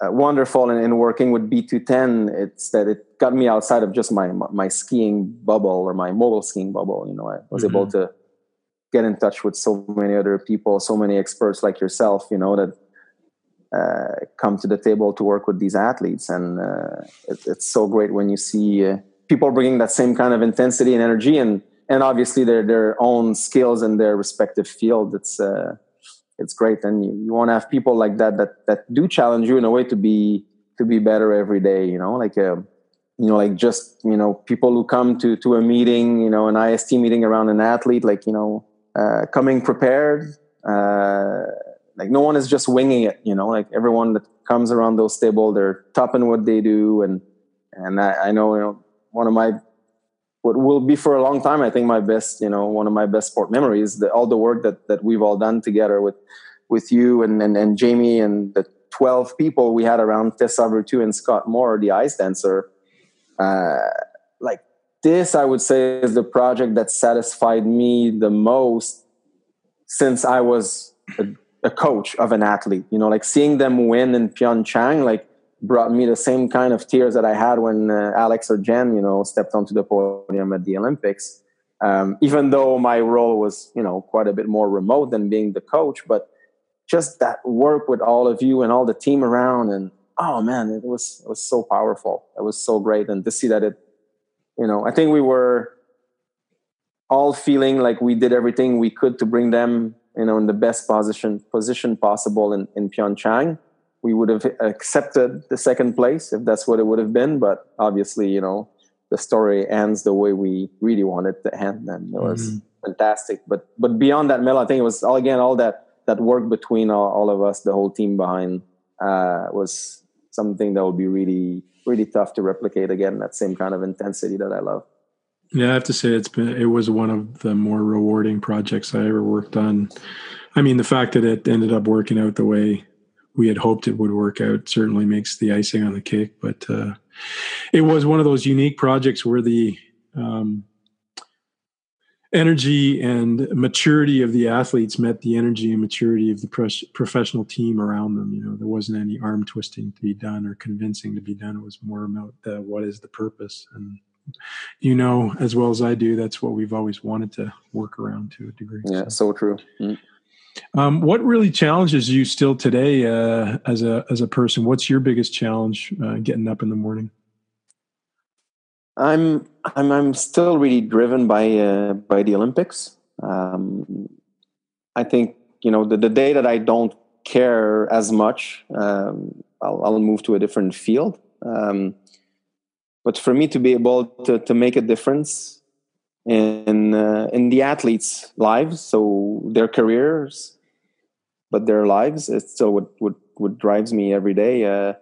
wonderful in, in, working with B2ten. It's that it got me outside of just my my skiing bubble or my mogul skiing bubble. You know, I was mm-hmm. able to get in touch with so many other people, so many experts like yourself. You know that uh, come to the table to work with these athletes, and uh, it, it's so great when you see uh, people bringing that same kind of intensity and energy, and and obviously their their own skills in their respective field. It's uh, it's great. And you, you want to have people like that that that do challenge you in a way to be to be better every day you know? Like um, you know like just you know people who come to to a meeting you know an ist meeting around an athlete like you know uh, coming prepared uh, like no one is just winging it you know? Like everyone that comes around those table they're top in what they do. And and I, I know you know one of my what will be for a long time i think my best you know one of my best sport memories the, all the work that that we've all done together with with you and and, and jamie and the 12 people we had around tessa Virtue and scott moir the ice dancer. Uh, like this i would say is the project that satisfied me the most since i was a, a coach of an athlete you know like seeing them win in pyeongchang like brought me the same kind of tears that I had when uh, Alex or Jen, you know, stepped onto the podium at the Olympics. Um, even though my role was, you know, quite a bit more remote than being the coach, but just that work with all of you and all the team around, and oh man, it was it was so powerful. It was so great, and to see that it, you know, I think we were all feeling like we did everything we could to bring them, you know, in the best position position possible in in Pyeongchang we would have accepted the second place if that's what it would have been. But obviously, you know, the story ends the way we really wanted it to end, and it was mm-hmm. fantastic. But but beyond that, Mel, I think it was all again all that that work between all, all of us, the whole team behind, uh, was something that would be really really tough to replicate again. That same kind of intensity that I love. Yeah, I have to say it's been it was one of the more rewarding projects I ever worked on. I mean, the fact that it ended up working out the way we had hoped it would work out certainly makes the icing on the cake. But uh, it was one of those unique projects where the um, energy and maturity of the athletes met the energy and maturity of the pres- professional team around them. You know, there wasn't any arm twisting to be done or convincing to be done. It was more about the, what is the purpose and you know as well as I do, that's what we've always wanted to work around to a degree. Yeah, so, so true. Mm-hmm. Um, what really challenges you still today uh, as a as a person? What's your biggest challenge uh, getting up in the morning? I'm I'm I'm still really driven by uh, by the Olympics. Um, I think you know the, the day that I don't care as much, um, I'll, I'll move to a different field. Um, but for me to be able to to make a difference in uh, in the athletes' lives, so their careers, but their lives. It's still what what what drives me every day. Uh,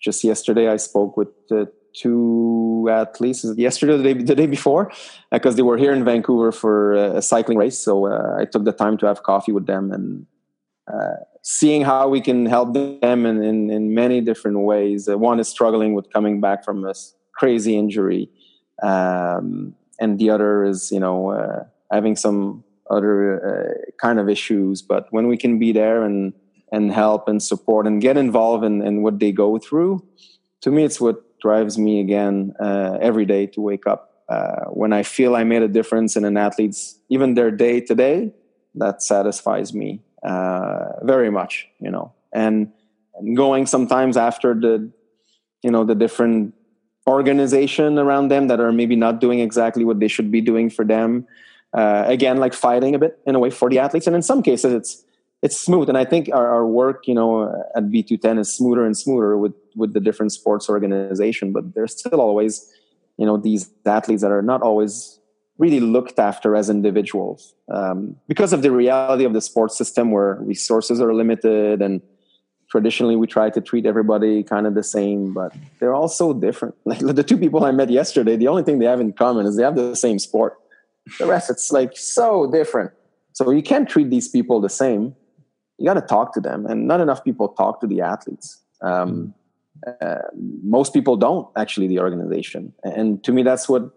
just yesterday, I spoke with uh, two athletes. Yesterday, the day, the day before, because uh, they were here in Vancouver for a cycling race. So uh, I took the time to have coffee with them and uh, seeing how we can help them in, in, in many different ways. One is struggling with coming back from a crazy injury, um, and the other is you know uh, having some other uh, kind of issues. But when we can be there and and help and support and get involved in, in what they go through, to me, it's what drives me again uh, every day to wake up. Uh, when I feel I made a difference in an athlete's even their day to day, that satisfies me uh, very much, you know. And, and going sometimes after the, you know, the different organization around them that are maybe not doing exactly what they should be doing for them. Uh, again, like fighting a bit in a way for the athletes, and in some cases, it's it's smooth. And I think our, our work, you know, at B2ten is smoother and smoother with with the different sports organization. But there's still always, you know, these athletes that are not always really looked after as individuals um, because of the reality of the sports system where resources are limited and traditionally we try to treat everybody kind of the same but they're all so different. Like the two people i met yesterday the only thing they have in common is they have the same sport. The rest it's like so different. So you can't treat these people the same. You got to talk to them and not enough people talk to the athletes. Um, uh, most people don't actually the organization. And to me that's what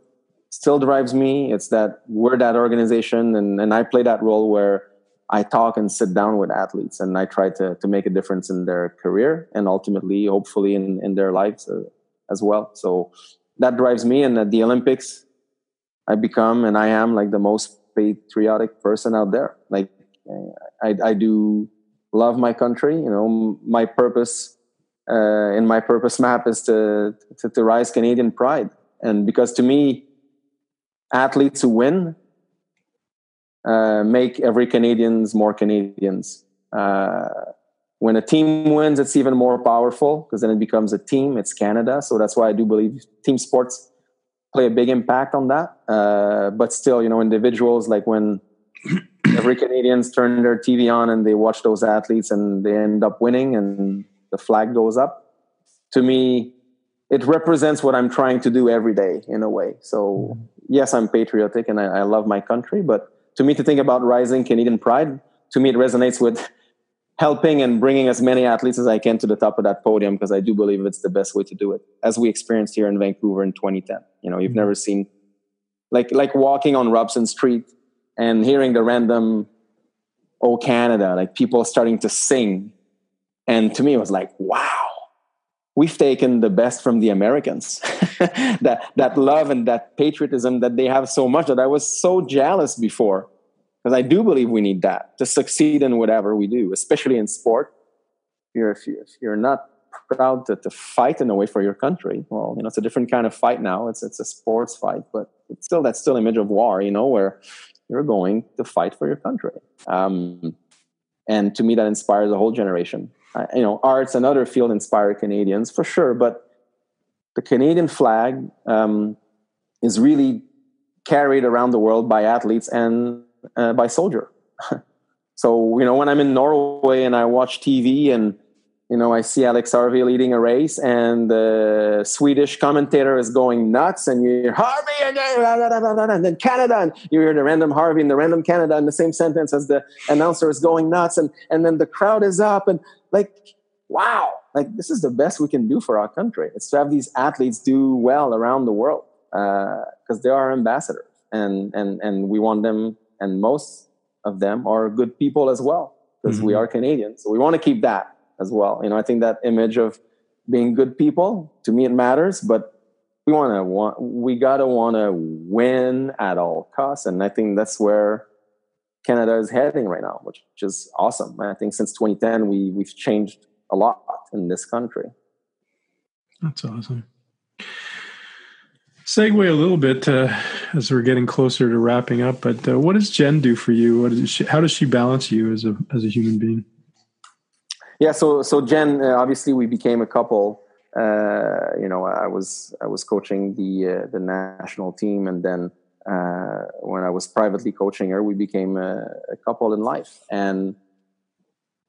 still drives me. It's that we're that organization, and, and I play that role where I talk and sit down with athletes, and I try to to make a difference in their career and ultimately, hopefully, in in their lives uh, as well. So that drives me. And at the Olympics, I become and I am like the most patriotic person out there. Like I, I do love my country. You know, my purpose uh, in my purpose map is to, to to rise Canadian pride, and because to me athletes who win uh, make every Canadians more Canadians. Uh, when a team wins, it's even more powerful because then it becomes a team. It's Canada, so that's why I do believe team sports play a big impact on that. Uh, but still, you know, individuals like when every Canadians turn their TV on and they watch those athletes and they end up winning and the flag goes up. To me, it represents what I'm trying to do every day in a way. So yes, I'm patriotic and I, I, love my country, but to me, to think about rising Canadian pride, to me, it resonates with helping and bringing as many athletes as I can to the top of that podium because I do believe it's the best way to do it, as we experienced here in Vancouver in 2010. You know, you've mm-hmm. never seen like like walking on Robson Street and hearing the random "Oh Canada," like people starting to sing, and to me, it was like, wow we've taken the best from the Americans. that that love and that patriotism that they have so much that I was so jealous before. Because I do believe we need that to succeed in whatever we do, especially in sport. You're, if, you, you're not proud to, to fight in a way for your country, well, you know, it's a different kind of fight now. It's it's a sports fight, but it's still that still image of war, you know, where you're going to fight for your country. Um, and to me, that inspires a whole generation uh, you know, arts and other field inspire Canadians for sure. But the Canadian flag um, is really carried around the world by athletes and uh, by soldier. so you know, when I'm in Norway and I watch TV and you know, I see Alex Harvey leading a race, and the Swedish commentator is going nuts, and you hear Harvey, and, and then Canada, and you hear the random Harvey and the random Canada in the same sentence as the announcer is going nuts, and and then the crowd is up, and like, wow, like this is the best we can do for our country. It's to have these athletes do well around the world because uh, they are ambassadors, and and and we want them, and most of them are good people as well because mm-hmm. we are Canadians. So we want to keep that as well. You know, I think that image of being good people to me it matters, but we want to want we gotta want to win at all costs, and I think that's where Canada is heading right now, which, is awesome. I think since 2010 we we've changed a lot in this country. That's awesome. Segue a little bit uh, as we're getting closer to wrapping up, but uh, what does Jen do for you? What does she, how does she balance you as a as a human being? Yeah so so jen uh, obviously we became a couple. Uh, you know i was i was coaching the uh, the national team and then uh, when i was privately coaching her we became a, a, couple in life. And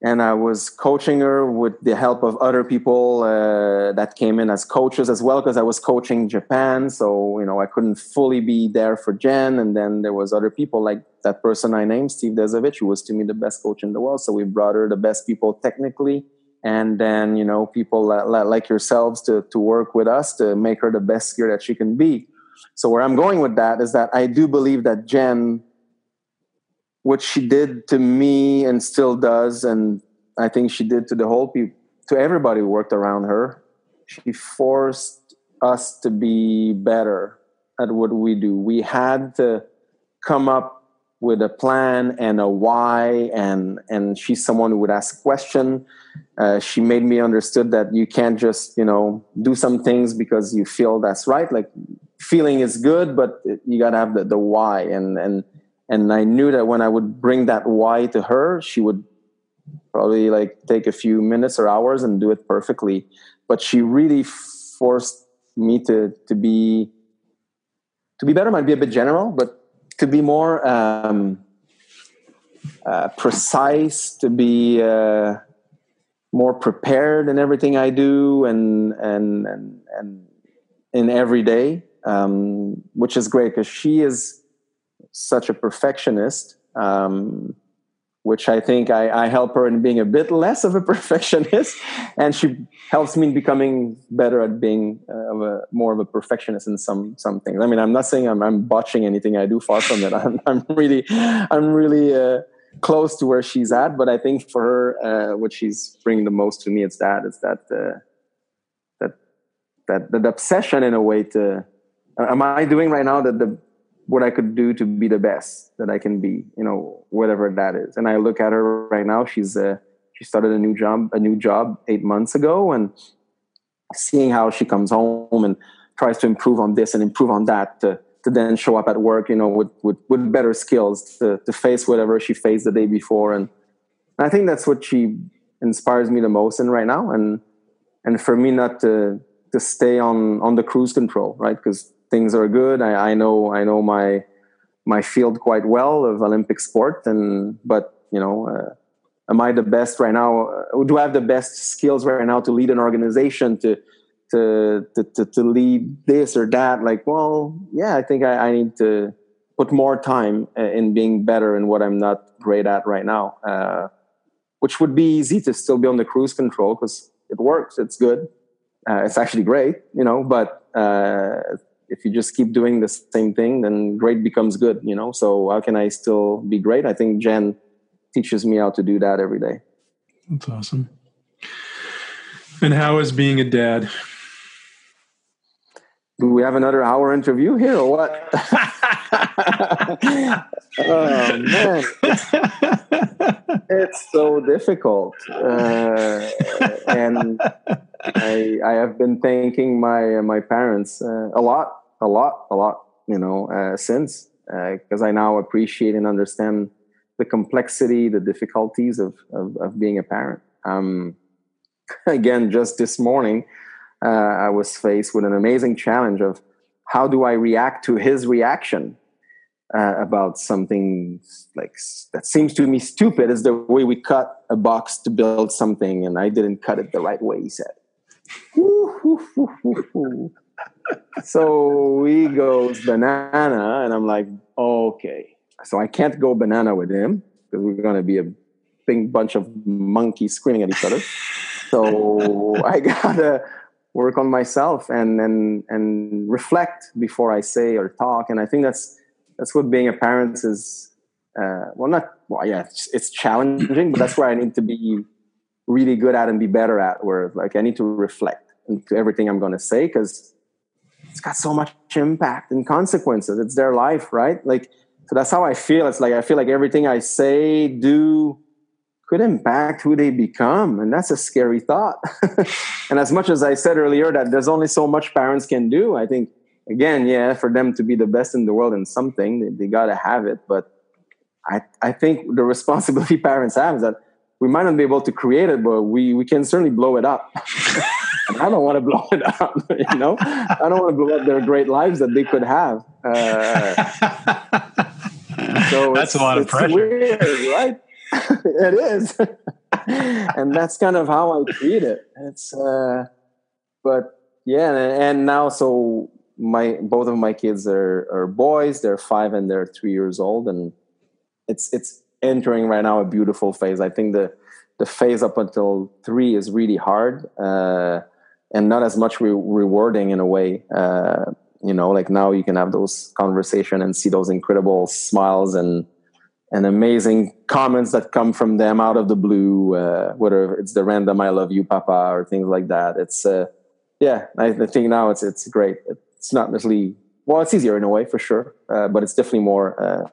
and I was coaching her with the help of other people uh, that came in as coaches as well because I was coaching Japan. So you know I couldn't fully be there for Jen, and then there was other people like that person I named Steve Desovich, who was to me the best coach in the world. So we brought her the best people technically, and then you know people like yourselves to to work with us to make her the best skier that she can be. So where I'm going with that is that I do believe that Jen what she did to me and still does, and I think she did to the whole people, to everybody who worked around her. She forced us to be better at what we do. We had to come up with a plan and a why, and and she's someone who would ask question. Uh, she made me understood that you can't just you know do some things because you feel that's right. Like feeling is good, but you got to have the, the why and and and i knew that when i would bring that why to her she would probably like take a few minutes or hours and do it perfectly but she really forced me to to be to be better might be a bit general but to be more um, uh, precise to be uh, more prepared in everything i do and and and, and in every day um, which is great because she is such a perfectionist, um, which I think I, I, help her in being a bit less of a perfectionist, and she helps me in becoming better at being uh, a, more of a perfectionist in some some things. I mean, I'm not saying I'm, I'm botching anything I do. Far from it. I'm, I'm really, I'm really. Uh, close to where she's at but i think for her uh, what she's bringing the most to me is that it's that uh, that that that obsession in a way to am i doing right now that the what I could do to be the best that I can be, you know, whatever that is. And I look at her right now. She's uh, she started a new job, a new job eight months ago, and seeing how she comes home and tries to improve on this and improve on that to, to then show up at work, you know, with, with, with better skills to, to face whatever she faced the day before. And I think that's what she inspires me the most in right now. And, and for me not to, to stay on, on the cruise control, right? Because things are good. I, I know I know my my field quite well of Olympic sport, and but you know, uh, am I the best right now? Uh, do I have the best skills right now to lead an organization to to to to, to lead this or that? Like, well, yeah, I think I, I need to put more time uh, in being better in what I'm not great at right now. Uh, which would be easy to still be on the cruise control because it works, it's good, uh, it's actually great, you know. But uh, if you just keep doing the same thing, then great becomes good, you know? So how can I still be great? I think Jen teaches me how to do that every day. That's awesome. And how is being a dad? Do we have another hour interview here or what? oh man, it's, it's so difficult, uh, and I I have been thanking my my parents uh, a lot, a lot, a lot. You know, uh, since because uh, I now appreciate and understand the complexity, the difficulties of of, of being a parent. Um, again, just this morning, uh, I was faced with an amazing challenge of how do I react to his reaction uh, about something like that seems to me stupid is the way we cut a box to build something and i didn't cut it the right way he said so he goes banana and i'm like okay so i can't go banana with him because we're to be a big bunch of monkeys screaming at each other so i gotta work on myself and and and reflect before i say or talk and i think that's that's what being a parent is. Uh, well, not well, yeah, it's, it's challenging, but that's where I need to be really good at and be better at. Where like I need to reflect into everything I'm going to say because it's got so much impact and consequences. It's their life, right? Like so that's how I feel. It's like I feel like everything I say, do, could impact who they become, and that's a scary thought. and as much as I said earlier that there's only so much parents can do, I think again, yeah, for them to be the best in the world in something, they, they got to have it. But I, I think the responsibility parents have is that we might not be able to create it, but we, we can certainly blow it up. I don't want to blow it up, you know? I don't want to blow up their great lives that they could have. Uh, so That's a lot of pressure. Weird, right? it is. and that's kind of how I treat it. It's, uh, but yeah, and, and now so my both of my kids are are boys. They're five and they're three years old, and it's it's entering right now a beautiful phase. I think the the phase up until three is really hard uh, and not as much re- rewarding in a way. Uh, you know, like now you can have those conversation and see those incredible smiles and and amazing comments that come from them out of the blue, uh, whether it's the random "I love you, Papa" or things like that. It's uh, yeah, I, I, think now it's it's great. It's not necessarily well, it's easier in a way for sure, uh, but it's definitely more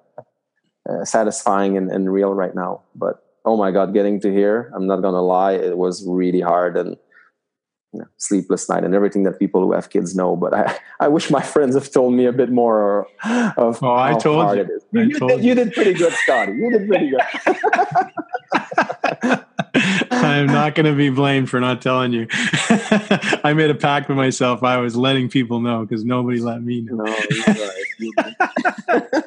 uh, satisfying and, and real right now. But oh my god, getting to here, I'm not gonna lie, it was really hard and you know, sleepless night and everything that people who have kids know. But I, I wish my friends have told me a bit more of oh, I told hard you. it is. You, you, did, you. did, pretty good, Scotty. You did pretty good. I'm not going to be blamed for not telling you. I made a pact with myself. I was letting people know because nobody let me know. No, right.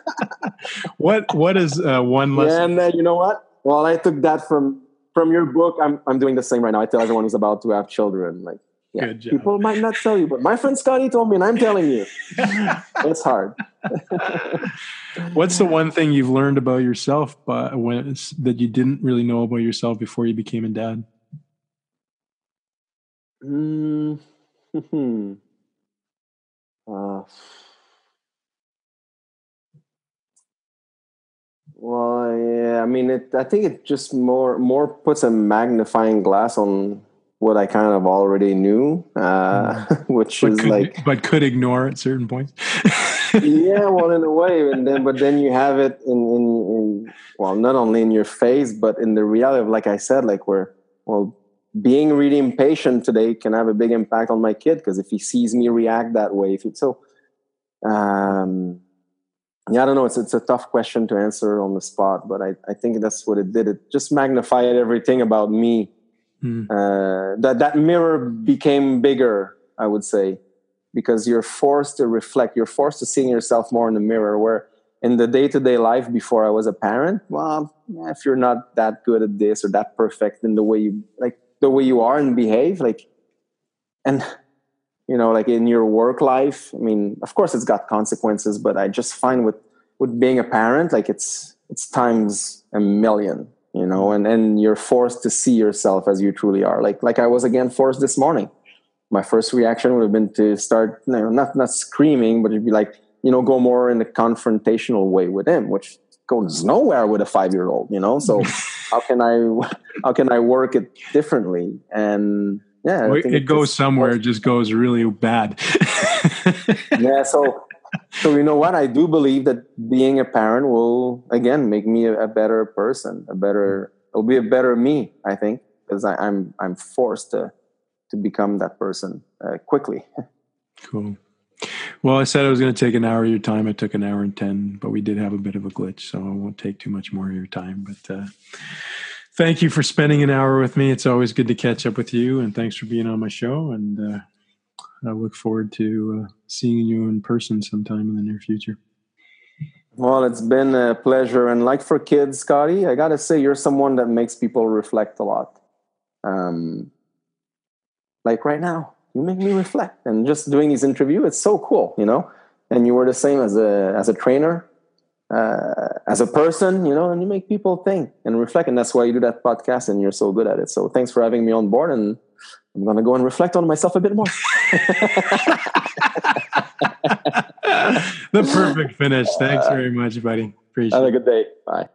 what What is uh, one lesson? Yeah, and then you know what? Well, I took that from from your book, I'm I'm doing the same right now. I tell everyone who's about to have children, like, yeah, people might not tell you, but my friend Scotty told me, and I'm telling you, it's hard. What's the one thing you've learned about yourself, but when that you didn't really know about yourself before you became a dad? Mm, uh, Well, yeah, I mean, it, I think it just more more puts a magnifying glass on what I kind of already knew, uh, mm. which but is could, like, but could ignore at certain points. yeah, well, in a way, and then but then you have it in, in, in well, not only in your face, but in the reality of, like I said, like where well, being really impatient today can have a big impact on my kid because if he sees me react that way, if it so. Um, yeah, I don't know. It's it's a tough question to answer on the spot, but I, I think that's what it did. It just magnified everything about me. Mm. Uh, that that mirror became bigger, I would say, because you're forced to reflect. You're forced to seeing yourself more in the mirror. Where in the day to day life before I was a parent, well, if you're not that good at this or that perfect in the way you like the way you are and behave, like, and you know like in your work life i mean of course it's got consequences but i just find with with being a parent like it's it's times a million you know and and you're forced to see yourself as you truly are like like i was again forced this morning my first reaction would have been to start you know, not not screaming but it'd be like you know go more in the confrontational way with him which goes nowhere with a five year old you know so how can i how can i work it differently and yeah, it, it goes just, somewhere. It just goes really bad. yeah. So, so you know what? I do believe that being a parent will again make me a, a better person, a better. It'll be a better me. I think because I'm I'm forced to to become that person uh, quickly. cool. Well, I said I was going to take an hour of your time. I took an hour and 10, but we did have a bit of a glitch, so I won't take too much more of your time. But uh, thank you for spending an hour with me. It's always good to catch up with you, and thanks for being on my show. And uh, I look forward to uh, seeing you in person sometime in the near future. Well, it's been a pleasure. And like for kids, Scotty, I got to say, you're someone that makes people reflect a lot. Um, like right now, you make me reflect. And just doing these interview, it's so cool, you know? And you were the same as a, as a trainer uh, as a person, you know, and you make people think and reflect. And that's why you do that podcast and you're so good at it. So thanks for having me on board. And I'm going to go and reflect on myself a bit more. the perfect finish. Thanks very much, buddy. Appreciate it. Have a good day. Bye.